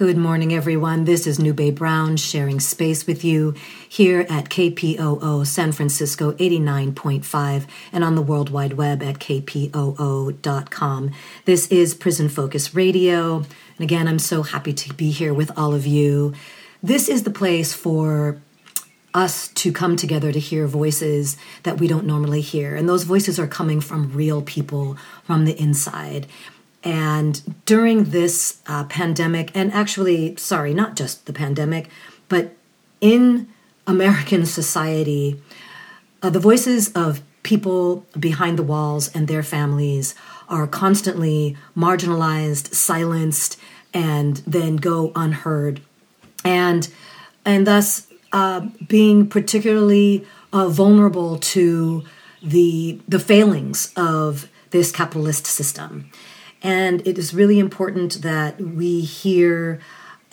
Good morning, everyone. This is Nube Brown sharing space with you here at KPOO San Francisco 89.5 and on the World Wide Web at kpoo.com. This is Prison Focus Radio. And again, I'm so happy to be here with all of you. This is the place for us to come together to hear voices that we don't normally hear. And those voices are coming from real people from the inside. And during this uh, pandemic, and actually, sorry, not just the pandemic, but in American society, uh, the voices of people behind the walls and their families are constantly marginalized, silenced, and then go unheard. And and thus uh, being particularly uh, vulnerable to the the failings of this capitalist system. And it is really important that we hear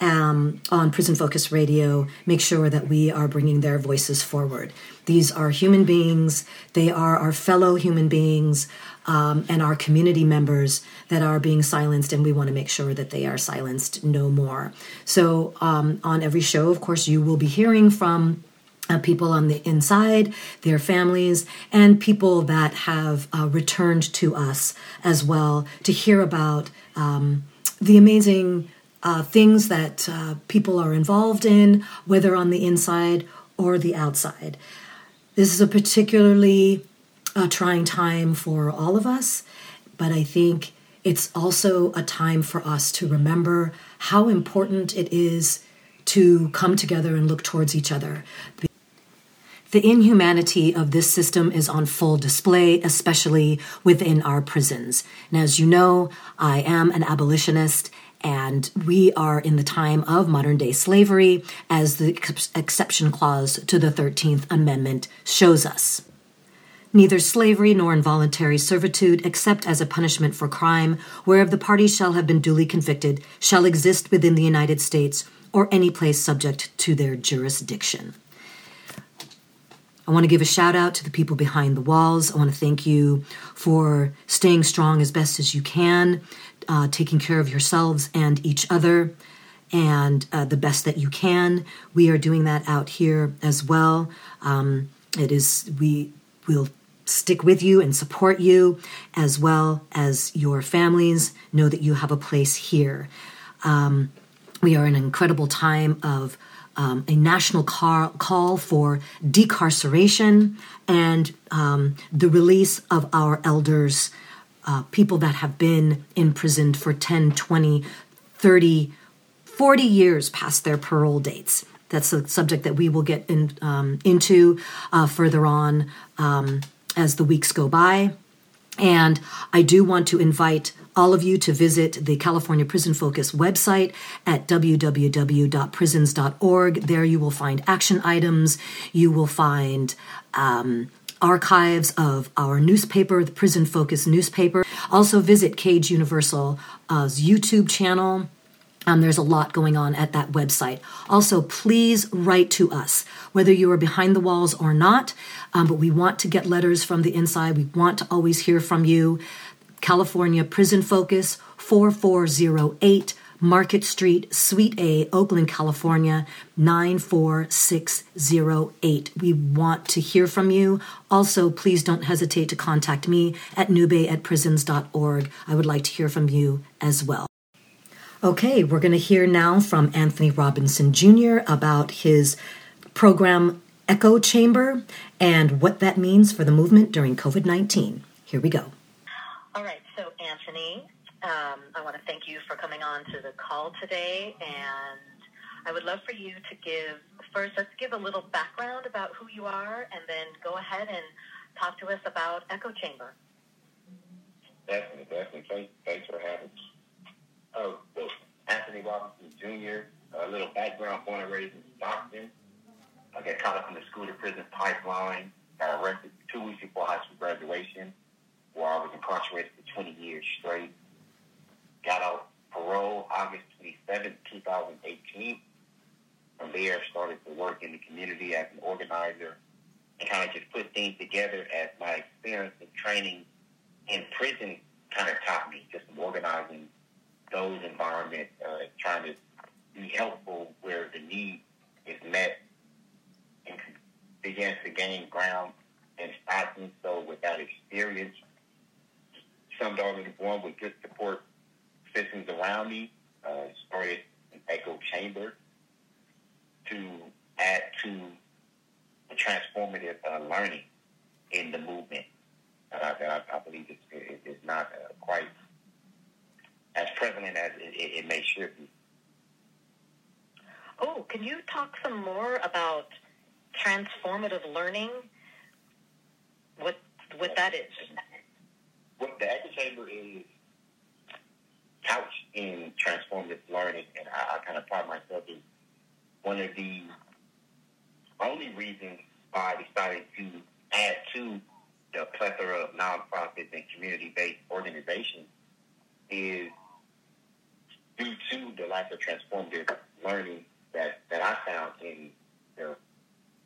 um, on Prison Focus Radio, make sure that we are bringing their voices forward. These are human beings, they are our fellow human beings. Um, and our community members that are being silenced, and we want to make sure that they are silenced no more. So, um, on every show, of course, you will be hearing from uh, people on the inside, their families, and people that have uh, returned to us as well to hear about um, the amazing uh, things that uh, people are involved in, whether on the inside or the outside. This is a particularly uh, trying time for all of us, but I think it's also a time for us to remember how important it is to come together and look towards each other. The inhumanity of this system is on full display, especially within our prisons. And as you know, I am an abolitionist and we are in the time of modern day slavery, as the exception clause to the 13th Amendment shows us. Neither slavery nor involuntary servitude, except as a punishment for crime, whereof the party shall have been duly convicted, shall exist within the United States or any place subject to their jurisdiction. I want to give a shout out to the people behind the walls. I want to thank you for staying strong as best as you can, uh, taking care of yourselves and each other, and uh, the best that you can. We are doing that out here as well. Um, it is we will stick with you and support you as well as your families. Know that you have a place here. Um, we are in an incredible time of um, a national car- call for decarceration and um, the release of our elders, uh, people that have been imprisoned for 10, 20, 30, 40 years past their parole dates. That's a subject that we will get in, um, into uh, further on um, as the weeks go by. And I do want to invite all of you to visit the California Prison Focus website at www.prisons.org. There you will find action items. You will find um, archives of our newspaper, the Prison Focus newspaper. Also visit Cage Universal's YouTube channel. Um, there's a lot going on at that website. Also, please write to us, whether you are behind the walls or not. Um, but we want to get letters from the inside. We want to always hear from you. California Prison Focus 4408 Market Street, Suite A, Oakland, California 94608. We want to hear from you. Also, please don't hesitate to contact me at nube at prisons.org. I would like to hear from you as well. Okay, we're going to hear now from Anthony Robinson Jr. about his program Echo Chamber and what that means for the movement during COVID 19. Here we go. All right, so Anthony, um, I want to thank you for coming on to the call today, and I would love for you to give first. Let's give a little background about who you are, and then go ahead and talk to us about Echo Chamber. Definitely, definitely. Thanks, for having me. Oh, Anthony Robinson Jr. A little background: born and raised in Stockton. I got caught up in the school to prison pipeline. Got arrested two weeks before high school graduation where I was incarcerated for 20 years straight. Got out parole August 27, 2018. From there, started to work in the community as an organizer and kind of just put things together as my experience and training in prison kind of taught me just organizing those environments, uh, trying to be helpful where the need is met and begins to gain ground and starting so without experience. Some dogs are born with good support systems around me, uh, started an echo chamber to add to the transformative uh, learning in the movement that I, that I, I believe is, not uh, quite as prevalent as it, it, it may should be. Oh, can you talk some more about transformative learning? What what that is? What the echo chamber is couched in transformative learning, and I, I kind of pride myself as one of the only reasons why I decided to add to the plethora of nonprofits and community-based organizations is due to the lack of transformative learning that, that I found in the,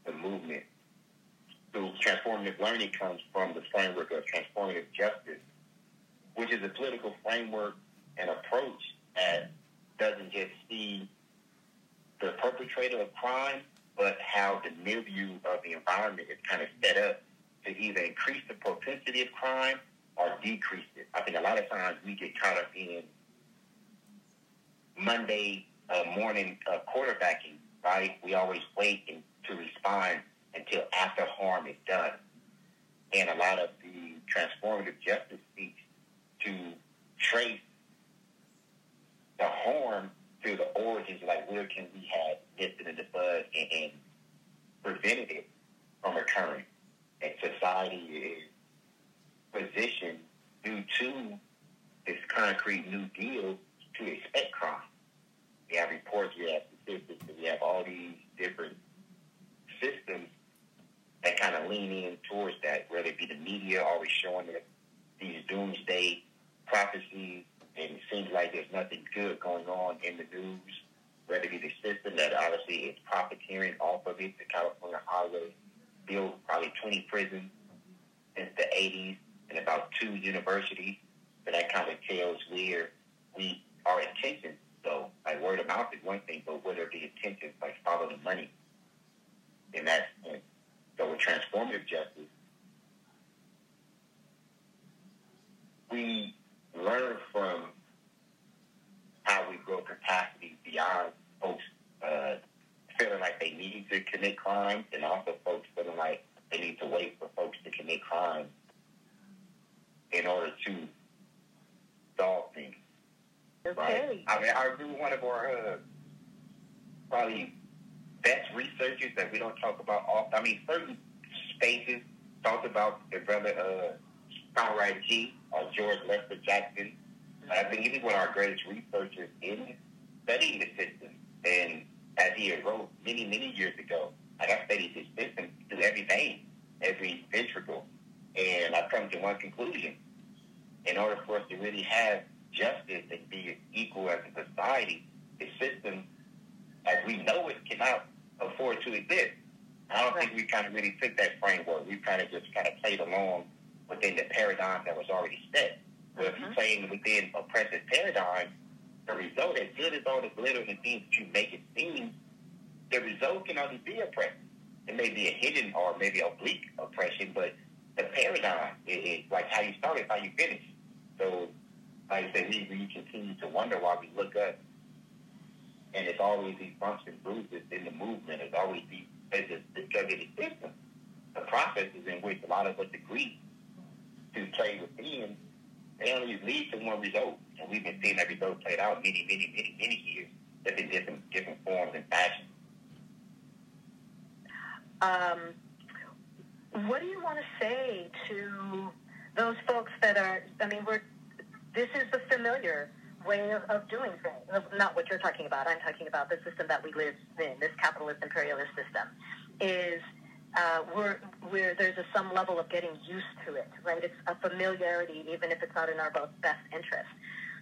the movement. So transformative learning comes from the framework of transformative justice, which is a political framework and approach that doesn't just see the perpetrator of crime, but how the milieu of the environment is kind of set up to either increase the propensity of crime or decrease it. I think a lot of times we get caught up in Monday uh, morning uh, quarterbacking, right? We always wait to respond until after harm is done. And a lot of the transformative justice seeks to trace the harm to the origins, like where can we have nipped it in the bud and, and prevented it from occurring. And society is positioned due to this concrete new deal to expect crime. We have reports, we have statistics, we have all these different systems that kind of lean in towards that, whether it be the media always showing us these doomsday prophecies, and it seems like there's nothing good going on in the news, whether it be the system that obviously is profiteering off of it, the California highway, built probably 20 prisons since the 80s and about two universities. So that kind of tells where we our intentions. So like word of mouth is one thing, but what are the intentions? Like follow the money. And that's and so with transformative justice, we learn from how we grow capacity beyond folks uh, feeling like they need to commit crimes and also folks feeling like they need to wait for folks to commit crimes in order to solve things. Okay. Right? I mean, I with one of our uh, probably best researchers that we don't talk about often. I mean, certain spaces talked about the brother uh, Comrade G. or George Lester Jackson. But I think he's one of our greatest researchers in studying the system. And as he wrote many, many years ago, like I studied this system through every vein, every ventricle. And I've come to one conclusion. In order for us to really have justice and be equal as a society, the system, as we know it, cannot afford to exist. I don't think we kind of really took that framework. We kind of just kind of played along within the paradigm that was already set. But if you're mm-hmm. playing within oppressive paradigm, the result, as good as all the glitter and things that you make it seem, the result can only be oppression. It may be a hidden or maybe oblique oppression, but the paradigm is, like how you start is how you finish. So, like I said, we, we continue to wonder why we look up, and it's always these bumps and bruises in the movement. It's always these it's a discovery system. The processes in which a lot of us agree to play within, they only lead to one result. And we've been seeing that result played out many, many, many, many years, just in different different forms and fashions. Um, what do you want to say to those folks that are? I mean, we're this is the familiar way of, of doing things. Not what you're talking about. I'm talking about the system that we live in. This capitalist imperialist system is. Uh, we're, we're, there's a, some level of getting used to it, right? It's a familiarity, even if it's not in our best interest.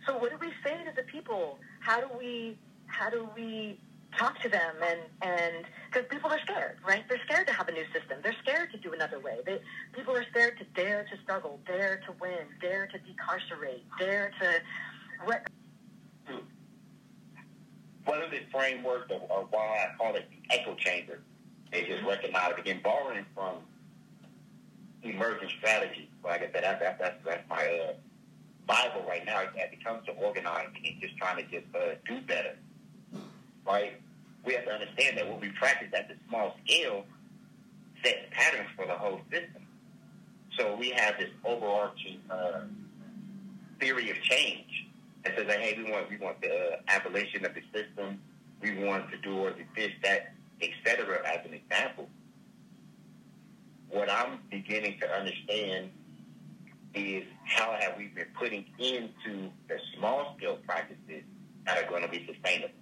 So, what do we say to the people? How do we, how do we talk to them and and because people are scared, right? They're scared to have a new system. They're scared to do another way. They, people are scared to dare to struggle, dare to win, dare to decarcerate, dare to. What? Well, this framework, or, or why I call it the echo chamber, is just recognize again borrowing from emergent strategy. Like I said, that's that's, that's, that's my uh, Bible right now. As it comes to organizing and just trying to just uh, do better, right? We have to understand that what we practice at the small scale sets patterns for the whole system. So we have this overarching uh, theory of change that says, hey, we want we want the uh, abolition of the system. We want to do or this, that, etc. As an example, what I'm beginning to understand is how have we been putting into the small scale practices that are going to be sustainable.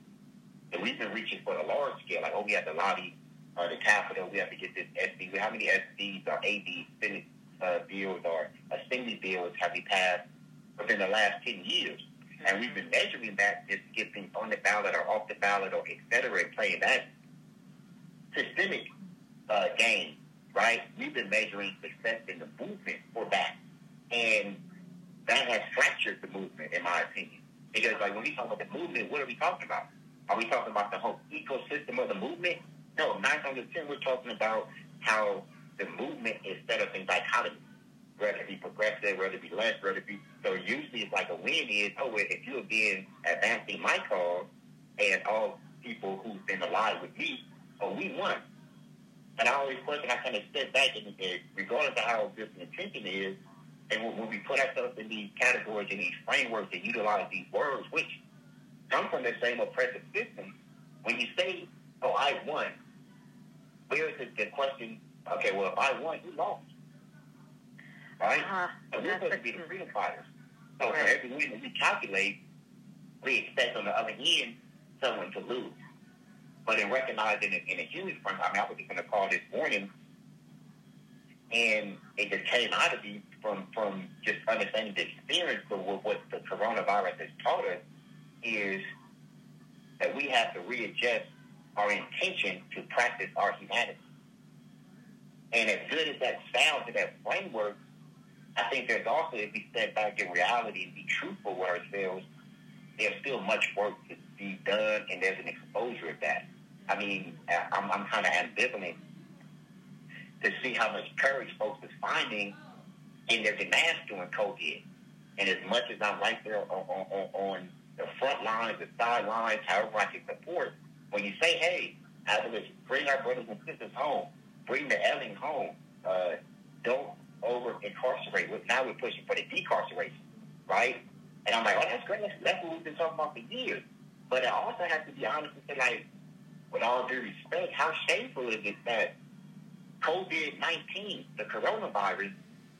And we've been reaching for the large scale, like oh, we have to lobby uh, the capital, we have to get this SD. How many SDs or AD Senate uh, bills or assembly bills have we passed within the last 10 years? And we've been measuring that, just getting on the ballot or off the ballot or et cetera, and playing that systemic uh, game, right? We've been measuring success in the movement for that. And that has fractured the movement, in my opinion. Because, like, when we talk about the movement, what are we talking about? Are we talking about the whole ecosystem of the movement? No, nine times out of ten, we're talking about how the movement is set up in dichotomy it be progressive, it be whether it be so usually it's like a win is oh if you're being advancing my cause and all people who've been alive with me, oh we won. And I always question, I kind of step back and, and regardless of how good the intention is, and when, when we put ourselves in these categories and these frameworks and utilize these words, which come from the same oppressive system, when you say, "Oh, I won," where is the question? Okay, well, if I won, you lost right? Uh-huh. And we're supposed to be the freedom fighters. So right. for every win that we calculate, we expect on the other end someone to lose. But in recognizing it in a human front, I mean, I was just going to call this morning, and it just came out of me from, from just understanding the experience of what, what the coronavirus has taught us is that we have to readjust our intention to practice our humanity. And as good as that sounds in that framework, I think there's also, if we step back in reality and be truthful with ourselves, there's still much work to be done, and there's an exposure of that. I mean, I'm, I'm kind of ambivalent to see how much courage folks is finding in their demands during COVID. And as much as I'm right there on, on, on the front lines, the sidelines, however I can support, when you say, hey, abolition, bring our brothers and sisters home, bring the ailing home, uh, don't over incarcerate. Now we're pushing for the decarceration, right? And I'm like, oh, that's great. That's, that's what we've been talking about for years. But I also have to be honest and say, like, with all due respect, how shameful is it that COVID-19, the coronavirus,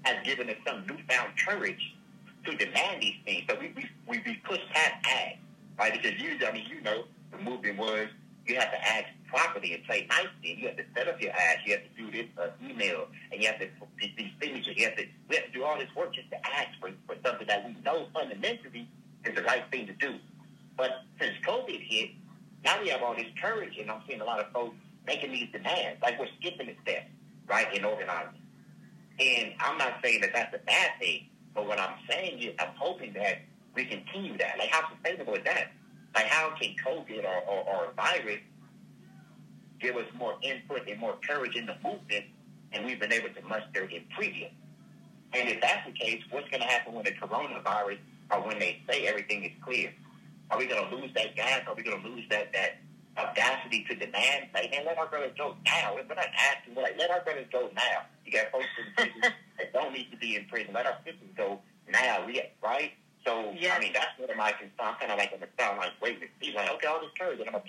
has given us some newfound courage to demand these things. So we, we, we, we pushed past ag, right? Because usually, I mean, you know, the movement was you have to ask properly and play nicely. And you have to set up your ads. You have to do this uh, email, and you have to these signatures. You have to we have to do all this work just to ask for, for something that we know fundamentally is the right thing to do. But since COVID hit, now we have all this courage, and I'm seeing a lot of folks making these demands. Like we're skipping a step, right, in organizing. And I'm not saying that that's a bad thing, but what I'm saying is I'm hoping that we continue that. Like, how sustainable is that? Like, how can COVID or, or, or a virus give us more input and more courage in the movement and we've been able to muster in previous? And if that's the case, what's going to happen when the coronavirus or when they say everything is clear? Are we going to lose that gas? Are we going to lose that, that audacity to demand? Say, man, let our brothers go now. We're not asking, we're like, let our brothers go now. You got folks in prison that don't need to be in prison. Let our sisters go now, we, right? So, yes. I mean, that's one of my concerns. I'm kind of like on the sideline waiting. He's like, okay, all this courage, and I'm,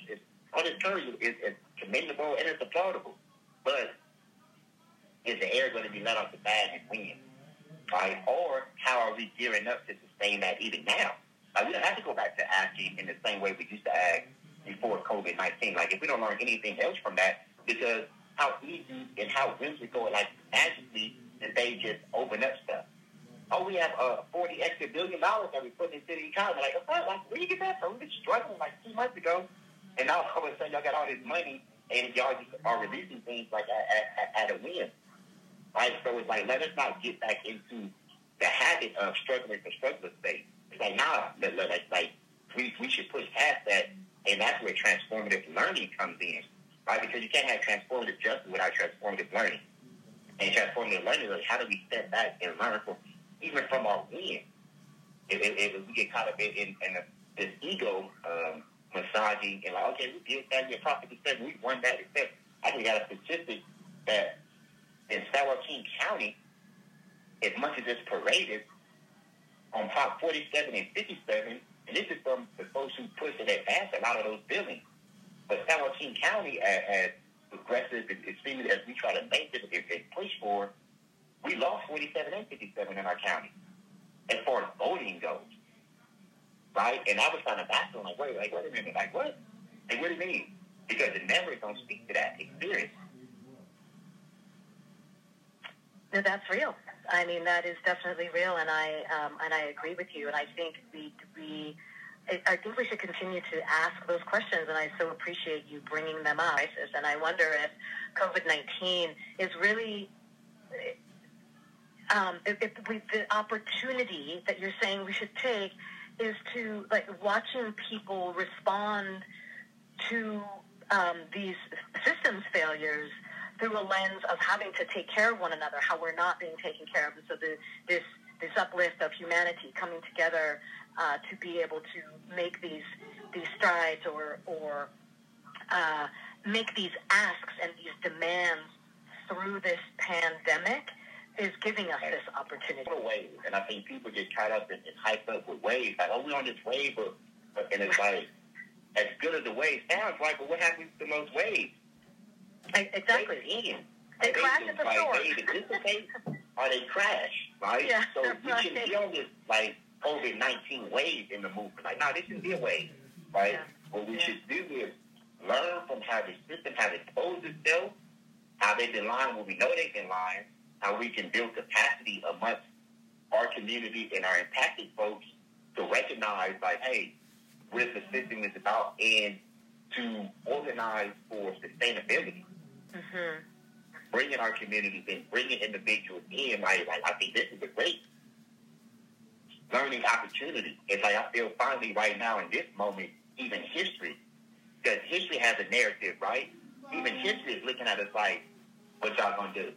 it's, all this courage is, is commendable and it's applaudable. But is the air going to be let off the bag and win? Right? Or how are we gearing up to sustain that even now? Like, we don't have to go back to acting in the same way we used to act before COVID-19. Like, if we don't learn anything else from that, because how easy and how whimsical, like, magically, did they just open up stuff oh, we have uh, 40 extra billion dollars that we put into the economy. Like? Like, where you get that from? We've been struggling like two months ago, and now all of a sudden y'all got all this money, and y'all just are releasing things like at, at, at a win. Right? So it's like, let us not get back into the habit of struggling for struggler's sake. It's like, nah, like, like we, we should push past that, and that's where transformative learning comes in, right? Because you can't have transformative justice without transformative learning. And transformative learning is like how do we step back and learn from even from our win? If, if, if we get caught up in, in, in this ego um, massaging and like, okay, we did that, we profit seven, we won that, except I think got a statistic that in San Joaquin County, as much as it's paraded, on Prop 47 and 57, and this is from the folks who pushed and advanced a lot of those buildings. But San Joaquin County, as, progressive and extremely as we try to make it and push for, we lost 47 and 57 in our county as far as voting goes. Right? And I was to back on, like, wait, like, wait a minute, like, what? Like, what do you mean? Because the numbers don't speak to that experience. No, that's real. I mean, that is definitely real, and I um, and I agree with you. And I think we we I think we should continue to ask those questions, and I so appreciate you bringing them up. And I wonder if COVID nineteen is really um, if, if we, the opportunity that you're saying we should take is to like watching people respond to um, these systems failures through a lens of having to take care of one another, how we're not being taken care of, and so the, this this uplift of humanity coming together uh, to be able to make these these strides or or uh, make these asks and these demands through this pandemic is giving us this opportunity. Wave, and I think people get caught up and, and hyped up with waves. Like, oh, we're on this wave, but, and it's like, as good as the wave sounds, right? But what happens to those waves? Exactly. They, they crash at the like, shore. They dissipate or they crash, right? Yeah, so we right. shouldn't be on this like COVID nineteen wave in the movement. Like, no, this shouldn't be a wave, right? Yeah. What we Yeah. should do is learn from how the system has exposed itself, how they've been lying when we know they've been lying, how we can build capacity amongst our community and our impacted folks to recognize, like, hey, what the system is about, and to organize for sustainability hmm bringing our communities in, bringing individuals in. Like, like I think this is a great learning opportunity. It's like I feel finally right now in this moment, even history, because history has a narrative, right? Even history is looking at us like, what y'all gonna do,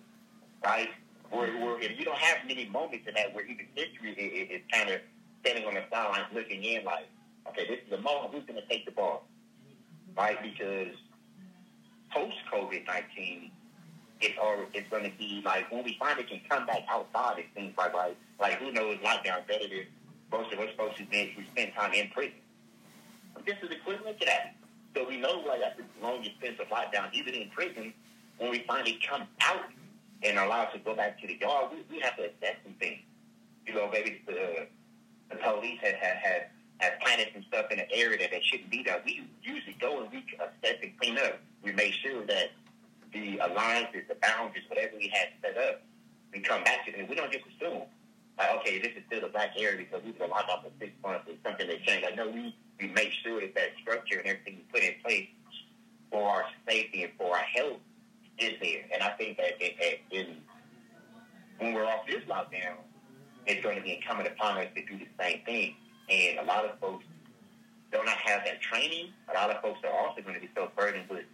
right? Where, where if you don't have many moments in that where even history is, is, kind of standing on the sidelines looking in like, okay, this is a moment, who's gonna take the ball, right? Because post COVID nineteen, it's all it's going to be like when we finally can come back outside. It seems like like like who knows lockdown better than most of us folks who been who spend time in prison. This is equivalent to that. So we know like after the long expense of lockdown, even in prison, when we finally come out and allowed to go back to the yard, we, we have to assess some things. You know, maybe the the police had had had, had planted some stuff in an area that they shouldn't be there. We usually go and we assess and clean up. We make sure that the alliances, the boundaries, whatever we had set up, we come back to them. We don't just assume, like, okay, this is still a black area because we were locked up for six months or something that changed. Like, no, we, we make sure that that structure and everything we put in place for our safety and for our health is there. And I think that it, it, in, when we're off this lockdown, it's going to be incumbent upon us to do the same thing. And a lot of folks do not have that training. A lot of folks are also going to be so burdened with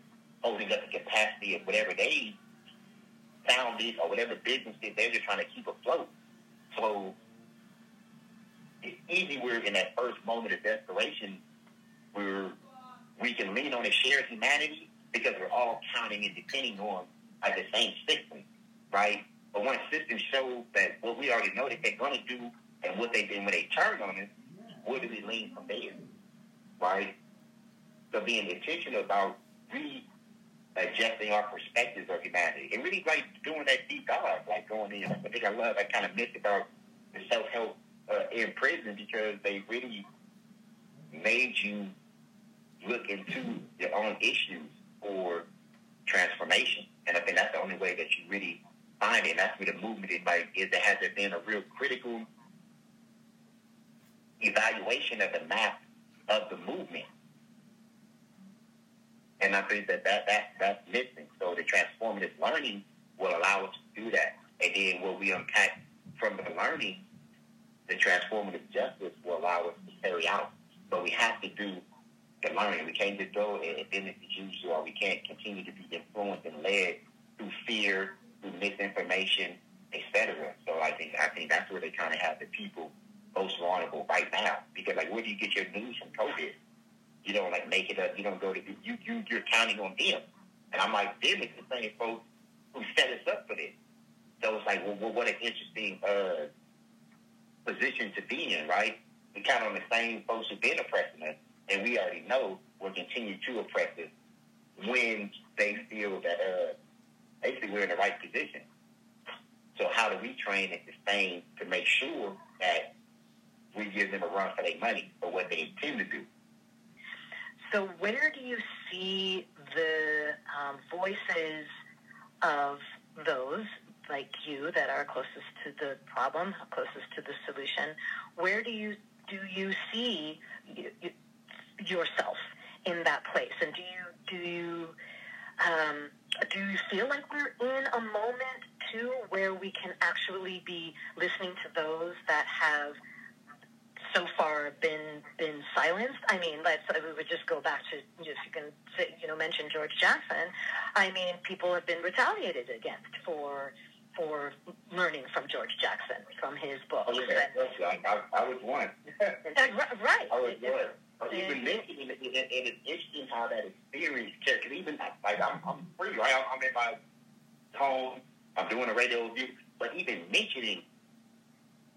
holding up the capacity of whatever they found this or whatever business that they're just trying to keep afloat. So it's easy we're in that first moment of desperation where we can lean on a shared humanity because we're all counting and depending on like the same system, right? But when systems show that what we already know that they're going to do and what they did when they turn on us, where do we lean from there, right? So being intentional about re adjusting our perspectives of humanity and really like doing that deep dive, like going in. I think I love, I kind of missed about the self help uh, in prison because they really made you look into your own issues for transformation. And I think that's the only way that you really find it. And that's where the movement is like, is there has there been a real critical evaluation of the map of the movement? And I think that, that, that that's missing. So the transformative learning will allow us to do that. And then what we unpack from the learning, the transformative justice will allow us to carry out. But we have to do the learning. We can't just go and business as usual, we can't continue to be influenced and led through fear, through misinformation, etc. So I think I think that's where they kind of have the people most vulnerable right now. Because like, where do you get your news from COVID? You don't like make it up. You don't go to you you you're counting on them. And I'm like, them is the same folks who set us up for this. So it's like, well, what an interesting uh, position to be in, right? We count on the same folks who've been oppressing us, and we already know will continue to oppress us when they feel that uh, basically we're in the right position. So how do we train and sustain to make sure that we give them a run for their money for what they intend to do? So where do you see the um, voices of those like you that are closest to the problem, closest to the solution? Where do you do you see yourself in that place? And do you do you um, do you feel like we're in a moment too where we can actually be listening to those that have so far been been silenced. I mean, let's we would just go back to if you can say, you know mention George Jackson. I mean, people have been retaliated against for for learning from George Jackson from his books. And, I, I, I was one. right. I was one. But even mentioning it, and it's interesting how that experience, because even like I'm, I'm free, right? I'm in my home, I'm doing a radio review, but even mentioning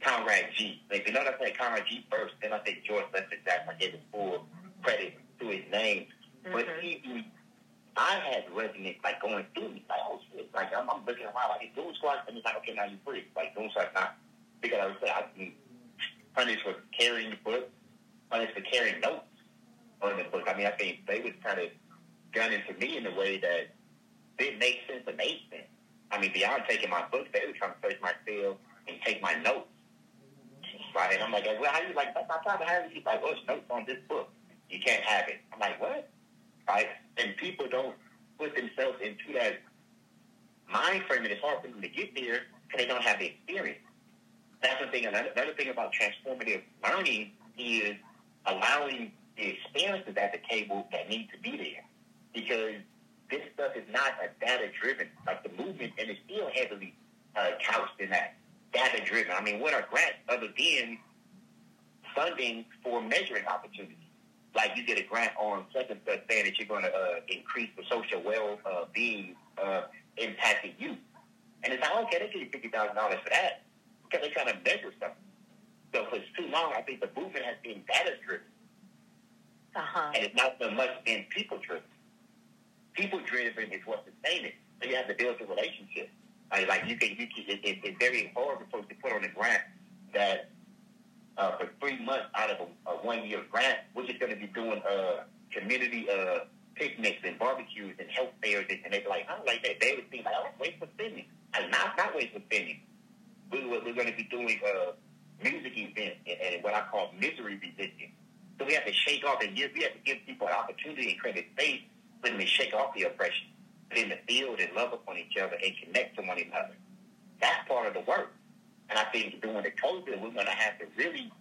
Comrade G. Like, you know, I say Comrade G first, then I say George Lester Jackson. I gave him full credit to his name. Mm-hmm. But he, I had resonance like going through me, like, oh shit, like I'm, I'm looking around, like, doing squats, and it's like, okay, now you're free. Like, doing squats now. Because I would say, I've been punished for carrying the book, punished for carrying notes on the book. I mean, I think they was kind of gunning for me in a way that didn't make sense to sense. I mean, beyond taking my books, they were trying to search my field and take my notes right? And I'm like, well, how you like, that's not have it. He's like, oh, it's notes on this book. You can't have it. I'm like, what? Right? And people don't put themselves into that mind frame, and it's hard for them to get there because they don't have the experience. That's the thing. Another, another thing about transformative learning is allowing the experiences at the table that need to be there. Because this stuff is not a data driven, like the movement, and it's still heavily uh, couched in that data driven. I mean, what are grants other than funding for measuring opportunities? Like you get a grant on and such saying that you're going to uh, increase the social well-being uh, impacting youth. And it's like, okay, they give you fifty thousand dollars for that because they kind of measure something. So for too long, I think the movement has been data driven, uh-huh. and it's not so much been people driven. People driven is what sustains it. So you have to build a relationship. Like, like you can, you can it, it, it's very hard for folks to put on a grant that uh, for three months out of a, a one year grant, we're just going to be doing uh, community uh, picnics and barbecues and health fairs, and, and they'd be like, I don't like that. They would think like, oh, wait for spending. Like, not not wait for spending. We, we're, we're going to be doing uh, music events and, what I call misery resistance. So we have to shake off and give, we have to give people an opportunity and create a space for them to shake off the oppression in the field and love upon each other and connect to one another. That's part of the work. And I think during the COVID, we're going to have to really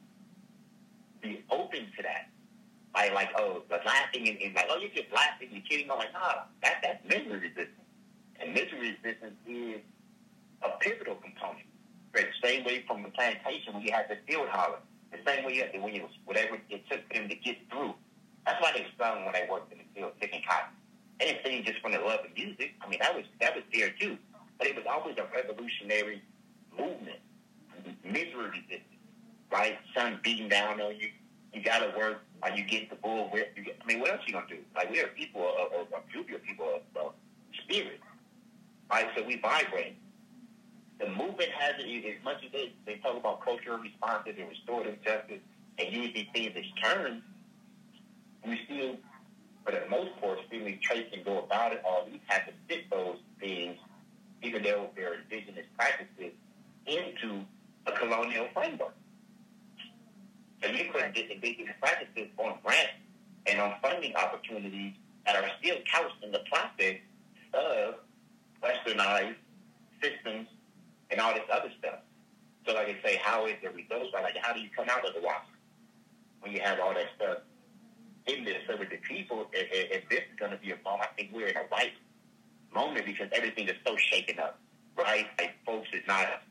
be open to that. Like, like, oh, the laughing and, and like, oh, you're just laughing, you're kidding. I'm like, nah, that, that's misery resistance. And misery resistance is a pivotal component. The same way from the plantation you had the field holler, the same way you had to, when you, whatever it took for them to get through. That's why they sung when they worked in the field, picking cotton. Sing just from the love of music. I mean, that was that was there too, but it was always a revolutionary movement, misery resistance, right? Sun beating down on you, you got to work, or you get the bull whip. You get, I mean, what else you gonna do? Like we are people of, of Jupiter, people of, of spirit, right? So we vibrate. The movement has it as much as they, they talk about cultural responses and restorative justice and use these things as terms. We still for the most part, still need trace and go about it, or at least have to fit those things, even though they're indigenous practices, into a colonial framework. So you put indigenous practices on grants and on funding opportunities that are still couched in the process of westernized systems and all this other stuff. So like I say, how is the results? Like how do you come out of the water when you have all that stuff in this. So with the people, if, if this is going to be a moment, I think we're in a right moment because everything is so shaken up, right? Like folks is not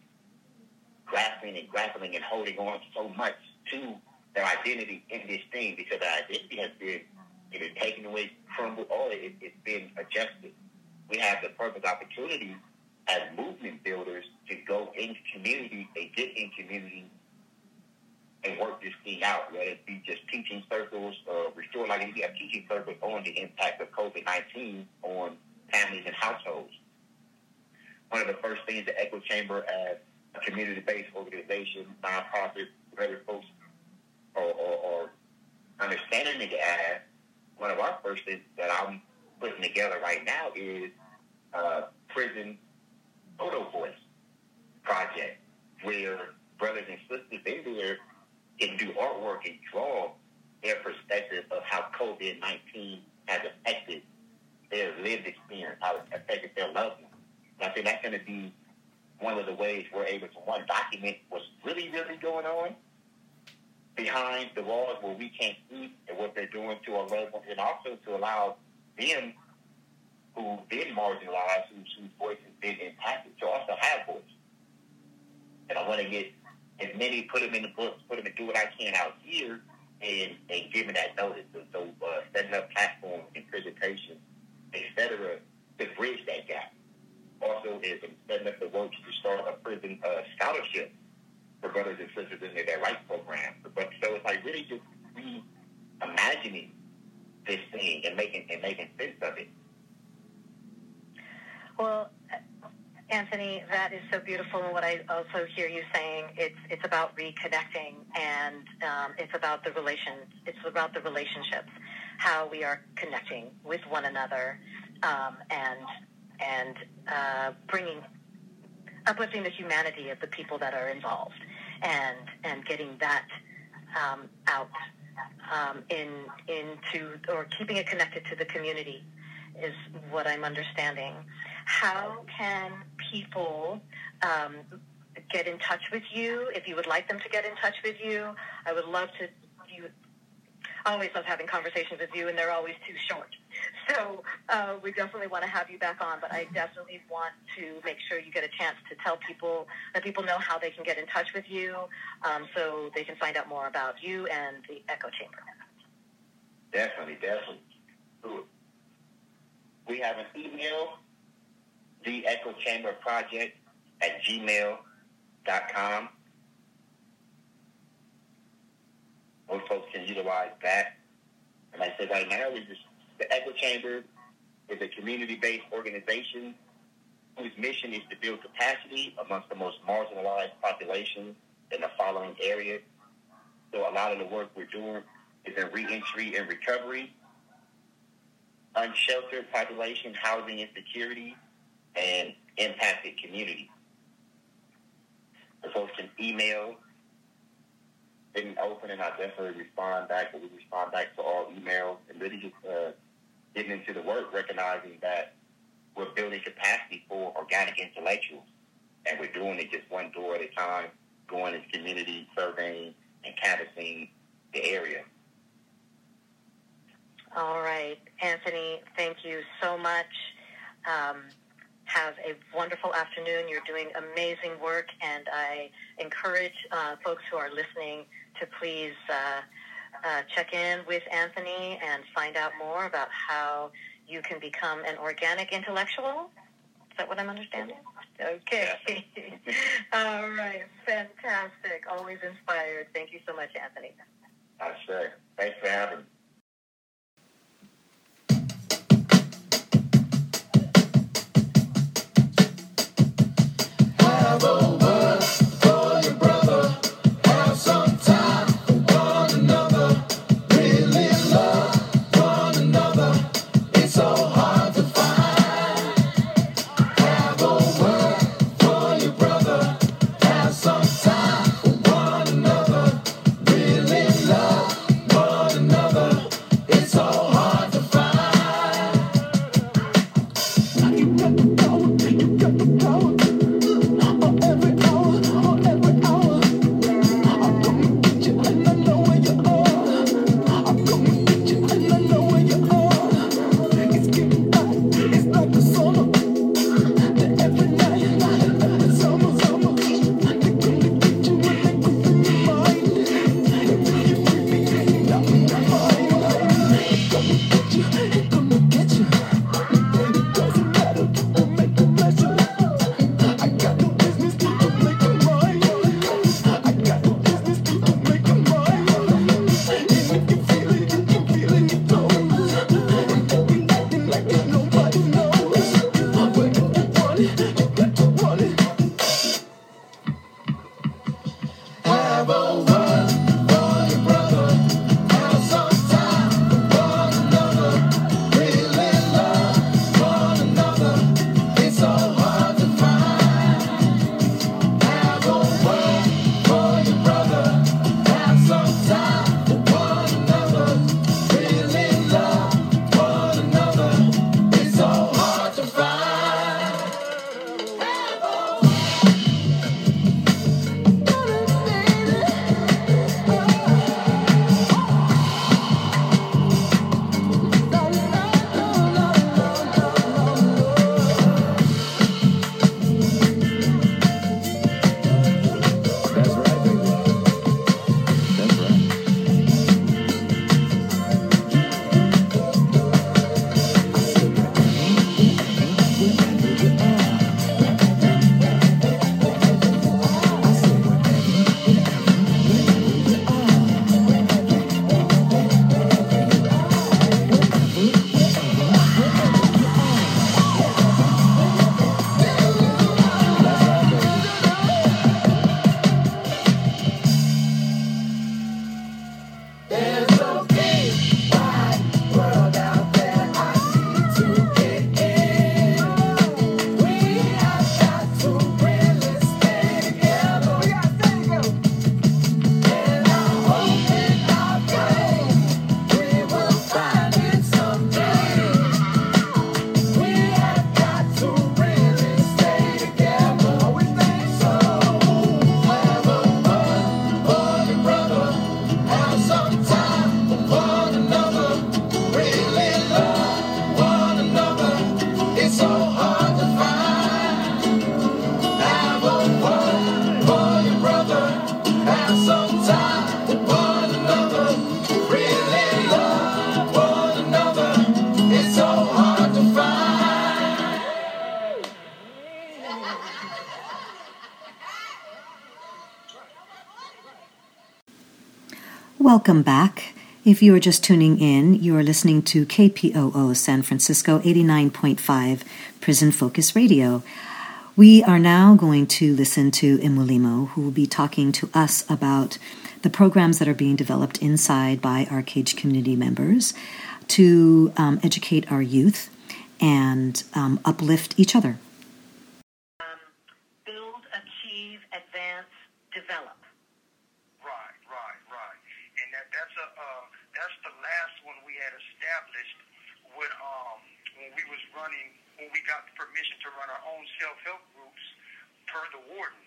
grasping and grappling and holding on so much to their identity in this thing because their identity has been it is taken away, crumbled, or it, it's been adjusted. We have the perfect opportunity as movement builders to go into community and get in community and work this thing out, whether it be just teaching circles, uh, restore like we have teaching circles on the impact of COVID-19 on families and households. One of the first things the Echo Chamber as a community-based organization, nonprofit, whatever folks are, are, are understanding it as, one of our first things that I'm putting together right now is uh, prison photo voice project, where brothers and sisters in there can do artwork and draw their perspective of how COVID-19 has affected their lived experience, how it affected their loved ones. And I think that's going to be one of the ways we're able to, one, document what's really, really going on behind the walls where we can't see and what they're doing to our loved ones, and also to allow them who've been marginalized, whose, whose voice has been impacted, to also have voice. And I want to get as many, put them in the books, put them and do what I can out here, and, and giving that notice. So, so uh, setting up platforms and presentations, et cetera, to bridge that gap. Also, is setting up the work to start a prison uh, scholarship for brothers and sisters in their rights program. But so it's like really just reimagining this thing and making and making sense of it. Well, Anthony, that is so beautiful, and what I also hear you saying, it's it's about reconnecting, and um, it's about the relations. It's about the relationships, how we are connecting with one another, um, and and uh, bringing uplifting the humanity of the people that are involved, and and getting that um, out um, in into or keeping it connected to the community is what I'm understanding. How can people um, get in touch with you if you would like them to get in touch with you? I would love to. You I always love having conversations with you, and they're always too short. So uh, we definitely want to have you back on, but I definitely want to make sure you get a chance to tell people, that people know how they can get in touch with you um, so they can find out more about you and the Echo Chamber. Definitely, definitely. We have an email the Echo Chamber Project at gmail.com. Most folks can utilize that. And I said, right now, just, the Echo Chamber is a community-based organization whose mission is to build capacity amongst the most marginalized populations in the following areas. So a lot of the work we're doing is in reentry and recovery, unsheltered population, housing insecurity, and impacted community. The folks can email, didn't open, and I definitely respond back, but we respond back to all emails and really just uh, getting into the work, recognizing that we're building capacity for organic intellectuals, and we're doing it just one door at a time, going into community, surveying, and canvassing the area. All right, Anthony, thank you so much. Um, have a wonderful afternoon. You're doing amazing work, and I encourage uh, folks who are listening to please uh, uh, check in with Anthony and find out more about how you can become an organic intellectual. Is that what I'm understanding? Okay. All right. Fantastic. Always inspired. Thank you so much, Anthony. That's right. Thanks for having me. Another Welcome back. If you are just tuning in, you are listening to KPOO San Francisco 89.5 Prison Focus Radio. We are now going to listen to Imulimo, who will be talking to us about the programs that are being developed inside by our cage community members to um, educate our youth and um, uplift each other. Um, build, achieve, advance, develop. Right, right, right. And that, that's a uh, that's the last one we had established when um when we was running when we got permission to run our own self-help groups per the warden.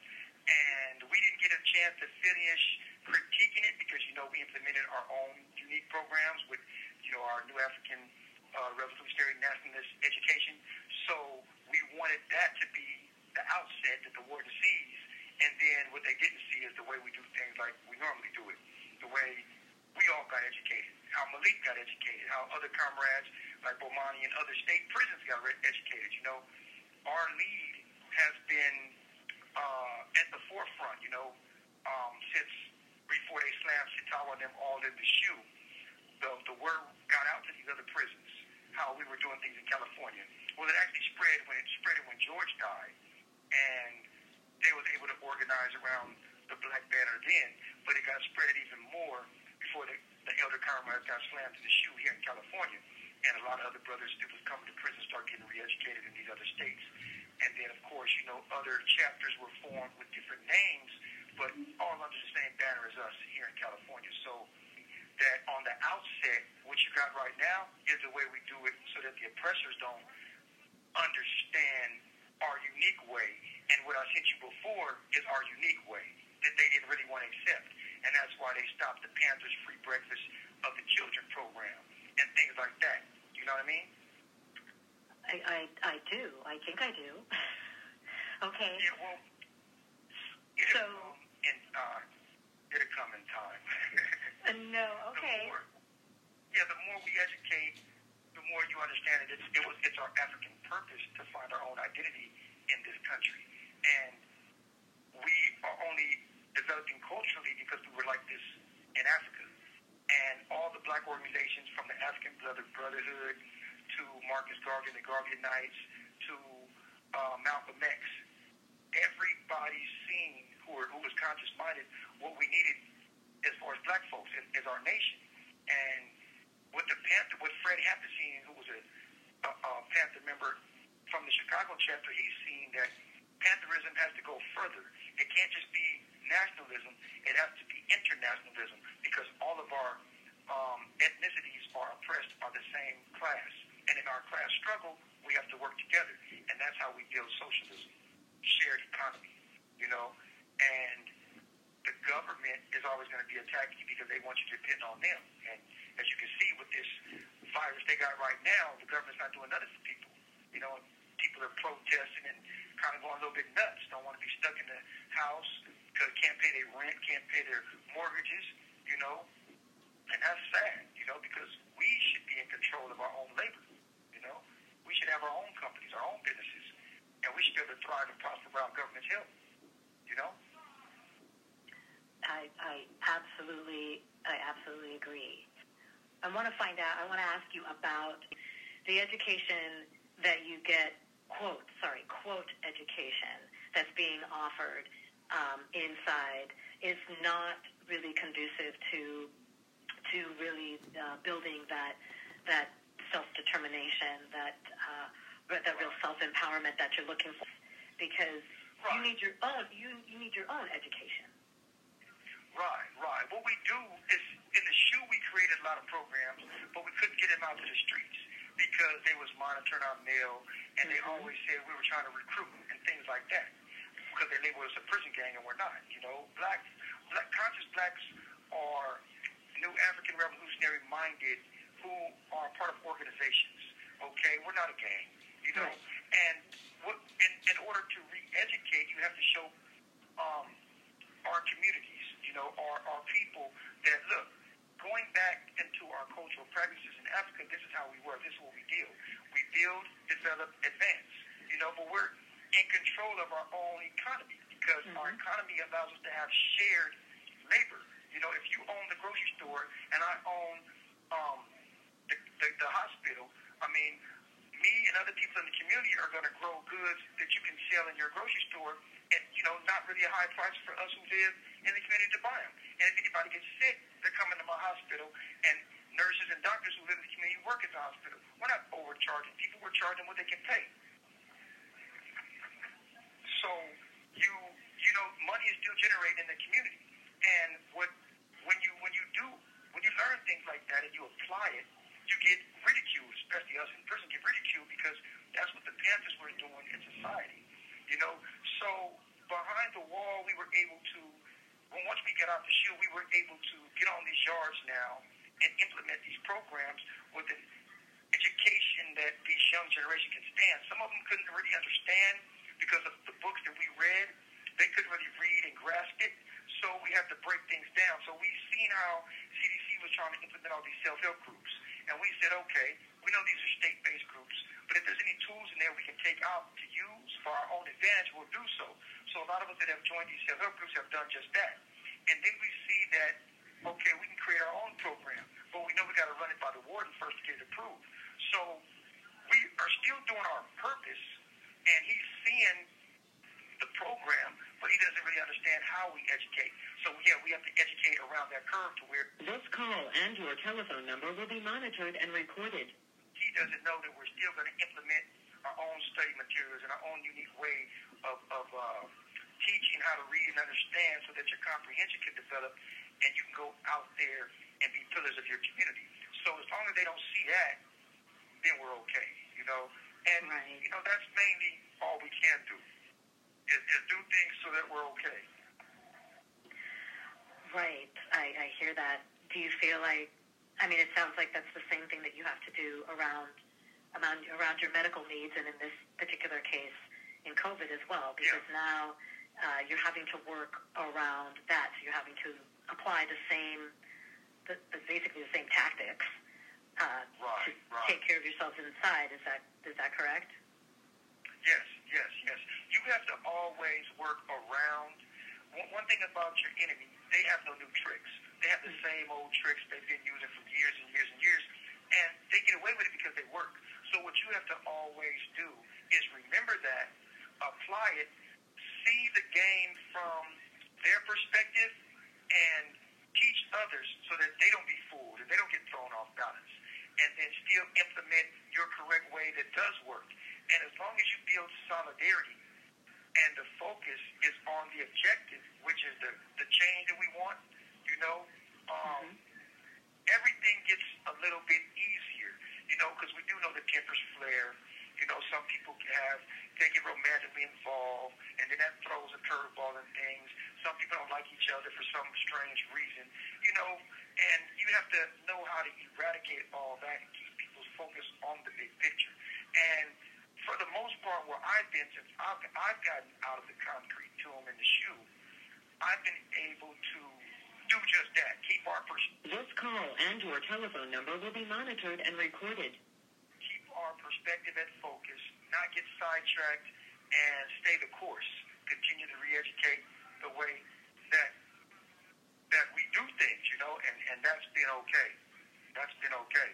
And we didn't get a chance to finish critiquing it because, you know, we implemented our own unique programs with, you know, our New African uh, Revolutionary Nationalist Education. So we wanted that to be the outset that the warden sees. And then what they didn't see is the way we do things like we normally do it, the way we all got educated, how Malik got educated, how other comrades like Bomani and other state prisons got educated. You know, our lead has been uh, at the forefront, you know, um, since before they slammed Sitawa and them all in the SHU. The, the word got out to these other prisons, how we were doing things in California. Well, it actually spread when it spread when George died. And they was able to organize around the Black Banner then, but it got spread even more before the, the elder comrades got slammed in the SHU here in California. And a lot of other brothers that was coming to prison start getting re-educated in these other states. And then, of course, you know, other chapters were formed with different names, but all under the same banner as us here in California. So that on the outset, what you got right now is the way we do it so that the oppressors don't understand our unique way. And what I sent you before is our unique way that they didn't really want to accept and that's why they stopped the Panthers free breakfast of the children program and things like that. You know what I mean? I I, I do. I think I do. okay. Yeah. Well. It'll so. In, uh, it'll come in time. uh, no. Okay. The more, yeah. The more we educate, the more you understand it. It's, it was. It's our African purpose to find our own identity in this country, and we are only developing culturally because we were like this in Africa. And all the black organizations from the African Brotherhood to Marcus Garvey and the Garvey Knights to uh, Malcolm X, everybody's seen who, were, who was conscious-minded what we needed as far as black folks as, as our nation. And what the Panther, what Fred Hampton who was a, a, a Panther member from the Chicago chapter, he's seen that Pantherism has to go further. It can't just be nationalism, it has to be internationalism because all of our um, ethnicities are oppressed by the same class. And in our class struggle, we have to work together. And that's how we build socialism, shared economy, you know. And the government is always going to be attacking you because they want you to depend on them. And as you can see with this virus they got right now, the government's not doing nothing for people. You know, people are protesting and kind of going a little bit nuts, don't want to be stuck in the house, because can't pay their rent, can't pay their mortgages, you know. And that's sad, you know, because we should be in control of our own labor, you know. We should have our own companies, our own businesses, and we should be able to thrive and prosper without government's help, you know. I, I absolutely, I absolutely agree. I want to find out. I want to ask you about the education that you get. Quote, sorry, quote education that's being offered um, inside is not really conducive to to really uh, building that that self determination, that uh, that real self empowerment that you're looking for, because right. you need your own you you need your own education. Right, right. What we do is in the SHU we created a lot of programs, but we couldn't get them out to the streets because they was monitoring our mail, and mm-hmm. they always said we were trying to recruit and things like that because they label us a prison gang and we're not. You know, black, black conscious blacks are new African revolutionary minded who are part of organizations. Okay, we're not a gang. You know, and what, in, in order to re-educate, you have to show um, our communities, you know, our, our people that look. Going back into our cultural practices in Africa, this is how we work. This is what we deal. We build, develop, advance. You know, but we're in control of our own economy because mm-hmm. our economy allows us to have shared labor. You know, if you own the grocery store and I own um, the, the, the hospital, I mean, me and other people in the community are going to grow goods that you can sell in your grocery store at, you know, not really a high price for us who live in the community to buy them. And if anybody gets sick, they're coming to my hospital. And nurses and doctors who live in the community work at the hospital. We're not overcharging people. We're charging what they can pay. So you, you know, money is still generated in the community. And what, when you, when you do, when you learn things like that and you apply it, you get ridiculed, especially us in prison get ridiculed because that's what the Panthers were doing in society. You know, so behind the wall, we were able to, when once we got out the SHU, we were able to get on these yards now and implement these programs with an education that these young generation can stand. Some of them couldn't really understand because of the books that we read. They couldn't really read and grasp it. So we have to break things down. So we've seen how CDC was trying to implement all these self-help groups. And we said, okay, we know these are state-based groups, but if there's any tools in there we can take out to use for our own advantage, we'll do so. So a lot of us that have joined these self-help groups have done just that. And then we see that, okay, we can create our own program, but we know we got to run it by the warden first to get it approved. So we are still doing our purpose, and he's seeing the program, but he doesn't really understand how we educate. So yeah, we have to educate around that curve to where This call and your telephone number will be monitored and recorded. he doesn't know that we're still going to implement our own study materials and our own unique way of, of uh, teaching how to read and understand so that your comprehension can develop and you can go out there and be pillars of your community. So as long as they don't see that, then we're okay, you know. And, Right. you know, that's mainly all we can do is, is do things so that we're okay. Right. I, I hear that. Do you feel like, I mean, it sounds like that's the same thing that you have to do around, around, around your medical needs and in this particular case in COVID as well, because now uh, you're having to work around that. So you're having to apply the same, the, the, basically the same tactics uh, Right, to right. take care of yourselves inside. Is that, is that correct? Yes, yes, yes. You have to always work around. One, thing about your enemy, they have no new tricks. They have the same old tricks they've been using for years and years and years, and they get away with it because they work. So what you have to always do is remember that, apply it, see the game from their perspective, and teach others so that they don't be fooled and they don't get thrown off balance. And then still implement your correct way that does work. And as long as you build solidarity and the focus is on the objective, which is the, the change that we want, you know, um, everything gets a little bit easier, you know, because we do know the tempers flare. You know, some people have, they get romantically involved, and then that throws a curveball in things. Some people don't like each other for some strange reason, you know, and you have to know how to eradicate all that and keep people's focus on the big picture. And for the most part, where I've been since I've, I've gotten out of the concrete tomb in the SHU, I've been able to do just that. Keep our pers- This call and your telephone number will be monitored and recorded. keep our perspective and focus, not get sidetracked, and stay the course. Continue to re-educate the way that that we do things, you know, and, and that's been okay. That's been okay.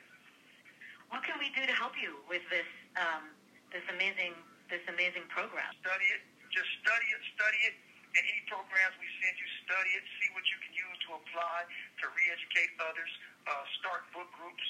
What can we do to help you with this um, this amazing this amazing program? Study it. Just study it, study it. And any programs we send you, study it. See what you can use to apply to re-educate others. Uh, start book groups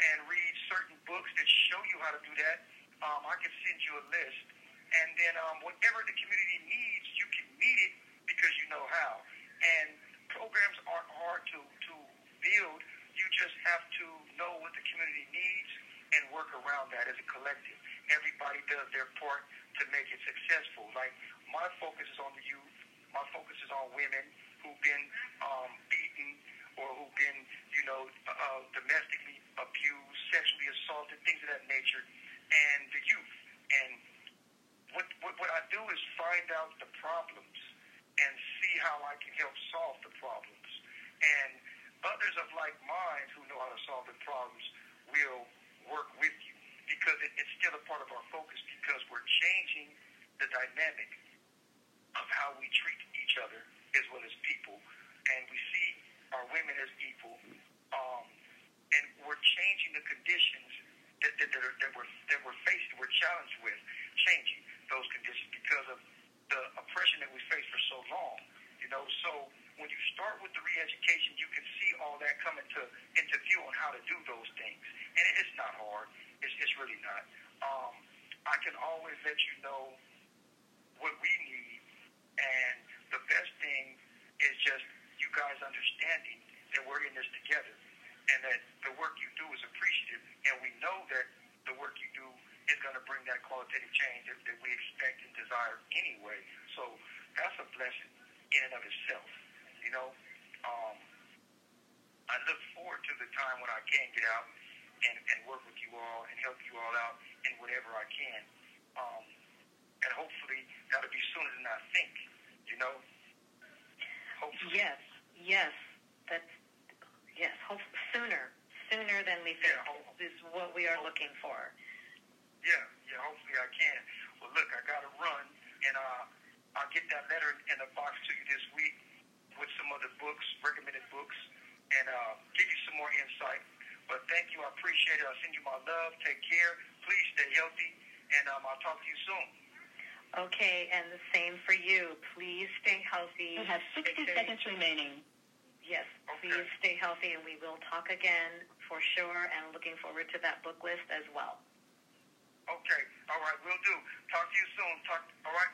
and read certain books that show you how to do that. Um, I can send you a list. And then um, whatever the community needs, you can meet it because you know how. And programs aren't hard to, to build. You just have to know what the community needs and work around that as a collective. Everybody does their part to make it successful. Like my focus is on the youth. My focus is on women who've been um, beaten or who've been, you know, uh, domestically abused, sexually assaulted, things of that nature, and the youth. And what, what, what I do is find out the problems and see how I can help solve the problems. And others of like minds who know how to solve the problems will work with you because it, it's still a part of our focus because we're changing the dynamic of how we treat each other as well as people, and we see our women as equal, um, and we're changing the conditions that, that, that, are, that we're that we're facing, we're challenged with, changing those conditions because of the oppression that we faced for so long. You know, so when you start with the re-education, you can see all that coming to into view on how to do those things, and it is not hard. It's, it's really not. Um, I can always let you know what we need, and the best thing is just you guys understanding that we're in this together, and that the work you do is appreciative, and we know that the work you do is going to bring that qualitative change that, that we expect and desire anyway. So that's a blessing in and of itself. You know, um, I look forward to the time when I can get out and, and work with you all and help you all out in whatever I can. Um, and hopefully that'll be sooner than I think. You know. Hopefully. Yes. Yes. That's yes. Hope sooner. Sooner than we think Yeah, hope- is what we are looking for. Yeah, yeah, hopefully I can. Well, look, I got to run, and uh, I'll get that letter in the box to you this week with some other books, recommended books, and uh, give you some more insight. But thank you, I appreciate it. I'll send you my love. Take care. Please stay healthy, and um, I'll talk to you soon. Okay, and the same for you. Please stay healthy. You have 60 Make sure you- seconds remaining. Yes, Okay. please stay healthy, and we will talk again for sure. And looking forward to that book list as well. Okay, all right, we'll do. Talk to you soon. Talk. All right.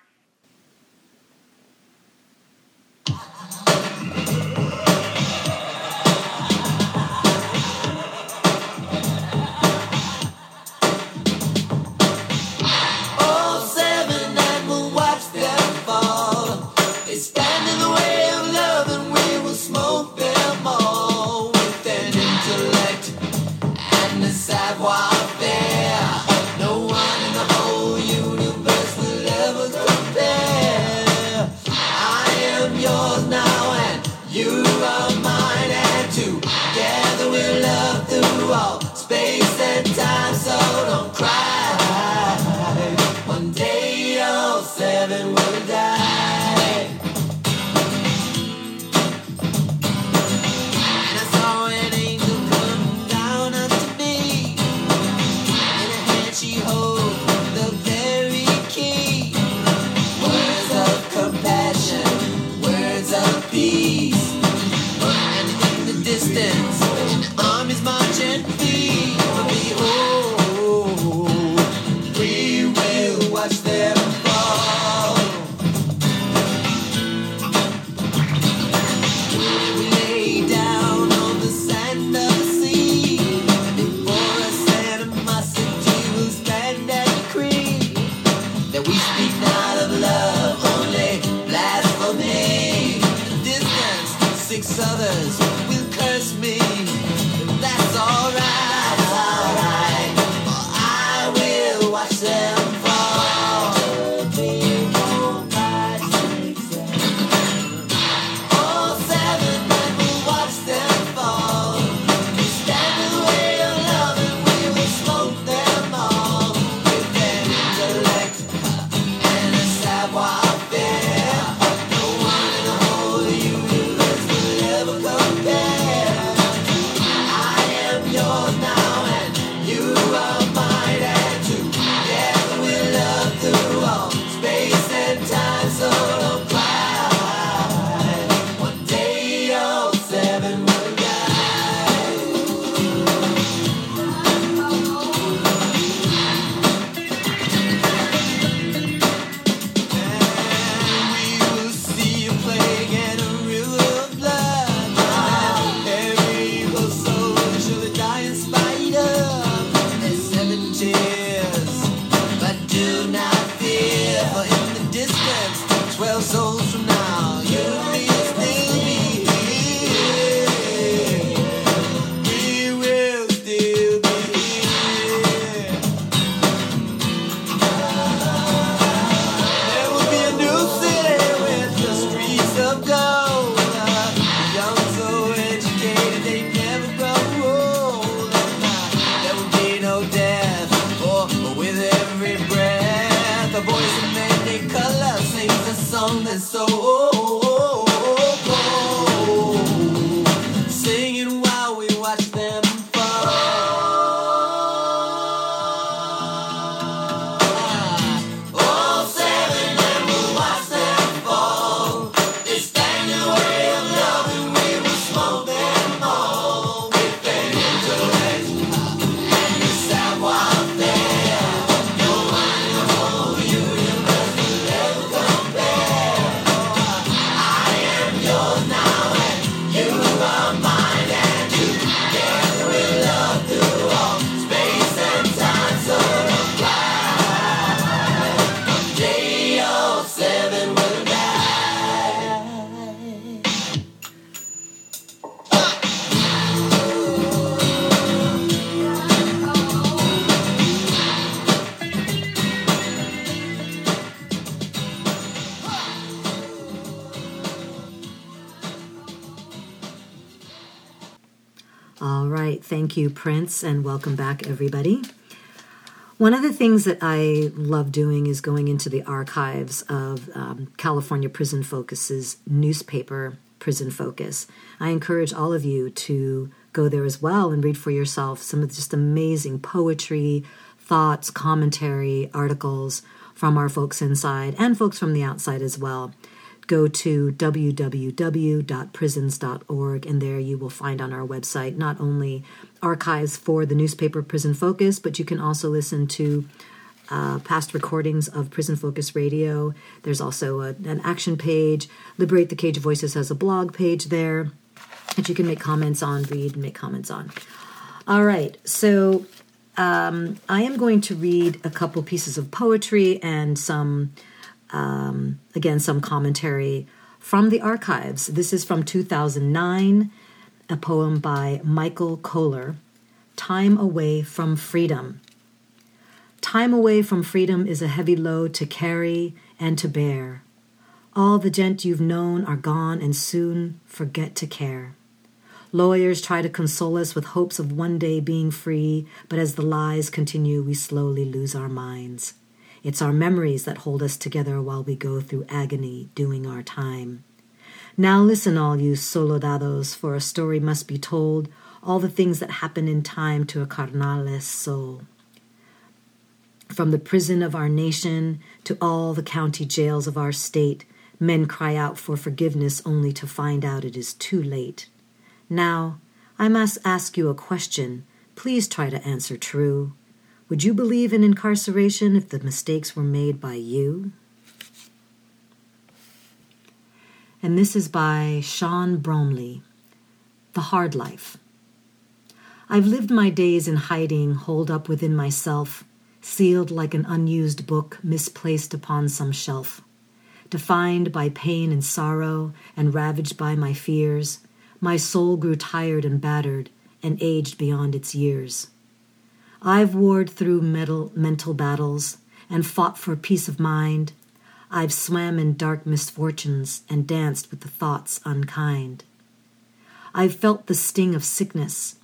You, Prince, and welcome back, everybody. One of the things that I love doing is going into the archives of um, California Prison Focus's newspaper, Prison Focus. I encourage all of you to go there as well and read for yourself some of just amazing poetry, thoughts, commentary, articles from our folks inside and folks from the outside as well go to www.prisons.org, and there you will find on our website not only archives for the newspaper Prison Focus, but you can also listen to uh, past recordings of Prison Focus Radio. There's also a, an action page. Liberate the Cage of Voices has a blog page there that you can make comments on, read, and make comments on. All right, so um, I am going to read a couple pieces of poetry and some um, again, some commentary from the archives. This is from 2009, a poem by Michael Kohler Time Away from Freedom. Time away from freedom is a heavy load to carry and to bear. All the gent you've known are gone and soon forget to care. Lawyers try to console us with hopes of one day being free, but as the lies continue, we slowly lose our minds. It's our memories that hold us together while we go through agony doing our time. Now listen, all you soldados, for a story must be told, all the things that happen in time to a carnales soul. From the prison of our nation to all the county jails of our state, men cry out for forgiveness only to find out it is too late. Now, I must ask you a question. Please try to answer true. Would you believe in incarceration if the mistakes were made by you? And this is by Sean Bromley The Hard Life. I've lived my days in hiding, holed up within myself, sealed like an unused book misplaced upon some shelf. Defined by pain and sorrow, and ravaged by my fears, my soul grew tired and battered, and aged beyond its years. I've warred through mental, mental battles and fought for peace of mind. I've swam in dark misfortunes and danced with the thoughts unkind. I've felt the sting of sickness,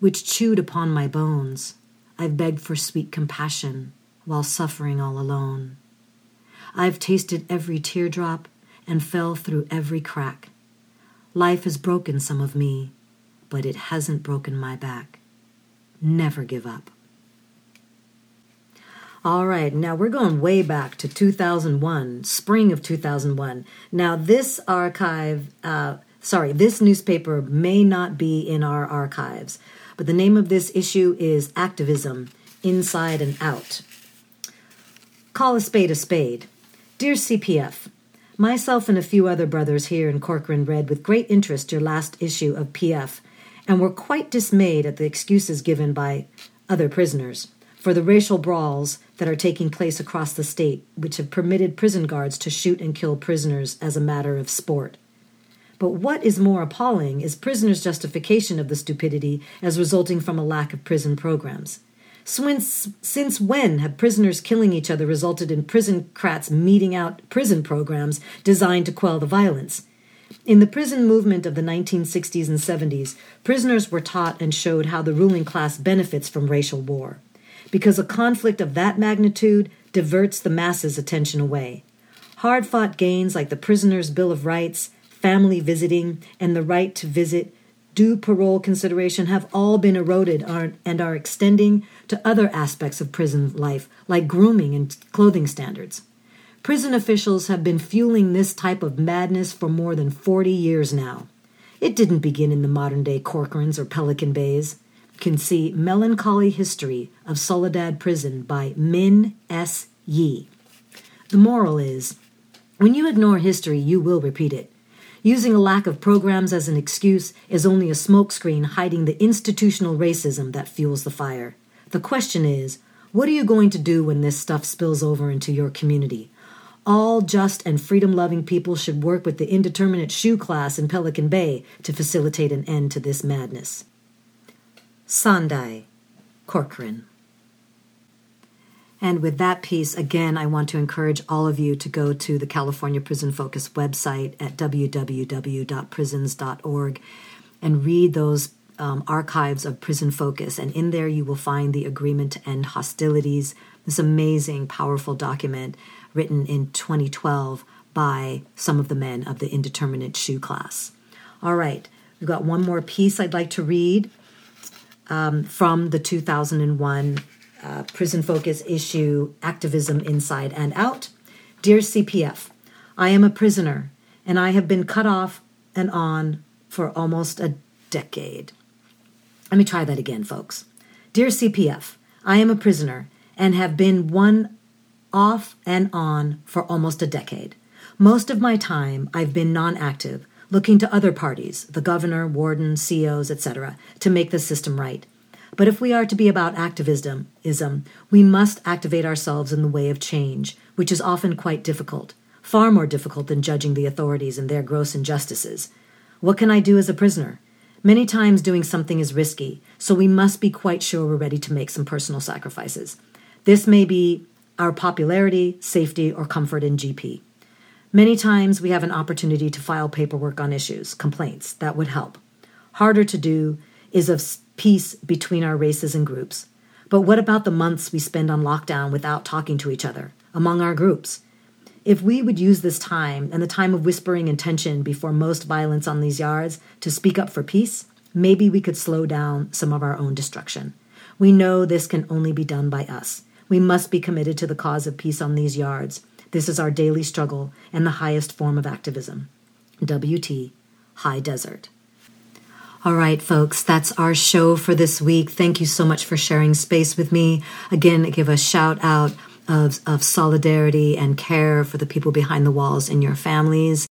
which chewed upon my bones. I've begged for sweet compassion while suffering all alone. I've tasted every teardrop and fell through every crack. Life has broken some of me, but it hasn't broken my back. Never give up. All right, now we're going way back to 2001, spring of 2001. Now, this archive, uh, sorry, this newspaper may not be in our archives, but the name of this issue is Activism Inside and Out. Call a spade a spade. Dear CPF, myself and a few other brothers here in Corcoran read with great interest your last issue of PF and were quite dismayed at the excuses given by other prisoners for the racial brawls that are taking place across the state, which have permitted prison guards to shoot and kill prisoners as a matter of sport. But what is more appalling is prisoners' justification of the stupidity as resulting from a lack of prison programs. Since, since when have prisoners killing each other resulted in prison crats meeting out prison programs designed to quell the violence? In the prison movement of the 1960s and 70s, prisoners were taught and showed how the ruling class benefits from racial war because a conflict of that magnitude diverts the masses' attention away. Hard fought gains like the prisoner's Bill of Rights, family visiting, and the right to visit, due parole consideration have all been eroded and are extending to other aspects of prison life, like grooming and clothing standards. Prison officials have been fueling this type of madness for more than 40 years now. It didn't begin in the modern day Corcorans or Pelican Bays can see Melancholy History of Soledad Prison by Min S. Yee. The moral is when you ignore history, you will repeat it. Using a lack of programs as an excuse is only a smokescreen hiding the institutional racism that fuels the fire. The question is what are you going to do when this stuff spills over into your community? All just and freedom loving people should work with the indeterminate SHU class in Pelican Bay to facilitate an end to this madness. Sandai, Corcoran. And with that piece, again, I want to encourage all of you to go to the California Prison Focus website at www.prisons.org and read those um, archives of Prison Focus, and in there you will find the agreement to end hostilities. This amazing, powerful document written in 2012 by some of the men of the indeterminate SHU class. All right, we've got one more piece I'd like to read um, from the 2001 uh, Prison Focus issue, Activism Inside and Out. Dear CPF, I am a prisoner and I have been cut off and on for almost a decade. Let me try that again, folks. Dear CPF, I am a prisoner and have been one off and on for almost a decade. Most of my time I've been non active, looking to other parties, the governor, warden, CEOs, etc., to make the system right. But if we are to be about activism, we must activate ourselves in the way of change, which is often quite difficult, far more difficult than judging the authorities and their gross injustices. What can I do as a prisoner? Many times doing something is risky, so we must be quite sure we're ready to make some personal sacrifices. This may be our popularity, safety, or comfort in GP. Many times we have an opportunity to file paperwork on issues, complaints, that would help. Harder to do is of peace between our races and groups. But what about the months we spend on lockdown without talking to each other, among our groups? If we would use this time and the time of whispering and tension before most violence on these yards to speak up for peace, maybe we could slow down some of our own destruction. We know this can only be done by us. We must be committed to the cause of peace on these yards. This is our daily struggle and the highest form of activism. WT High Desert. All right, folks, that's our show for this week. Thank you so much for sharing space with me. Again, give a shout out of, of solidarity and care for the people behind the walls in your families.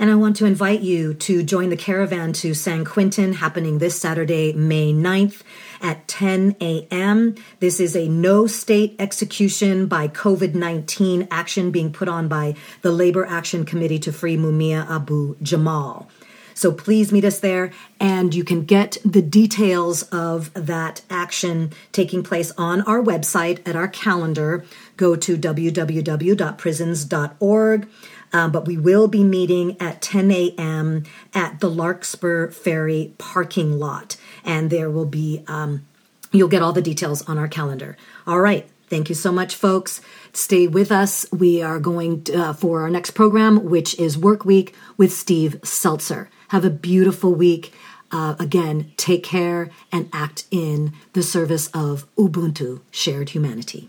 And I want to invite you to join the caravan to San Quentin happening this Saturday, May 9th at 10 a.m. This is a no state execution by COVID 19 action being put on by the Labor Action Committee to free Mumia Abu Jamal. So please meet us there, and you can get the details of that action taking place on our website at our calendar. Go to www.prisons.org. Um, but we will be meeting at 10 a.m. at the Larkspur Ferry parking lot, and there will be, um, you'll get all the details on our calendar. All right. Thank you so much, folks. Stay with us. We are going to, uh, for our next program, which is Work Week with Steve Zeltzer. Have a beautiful week. Uh, again, take care and act in the service of Ubuntu, shared humanity.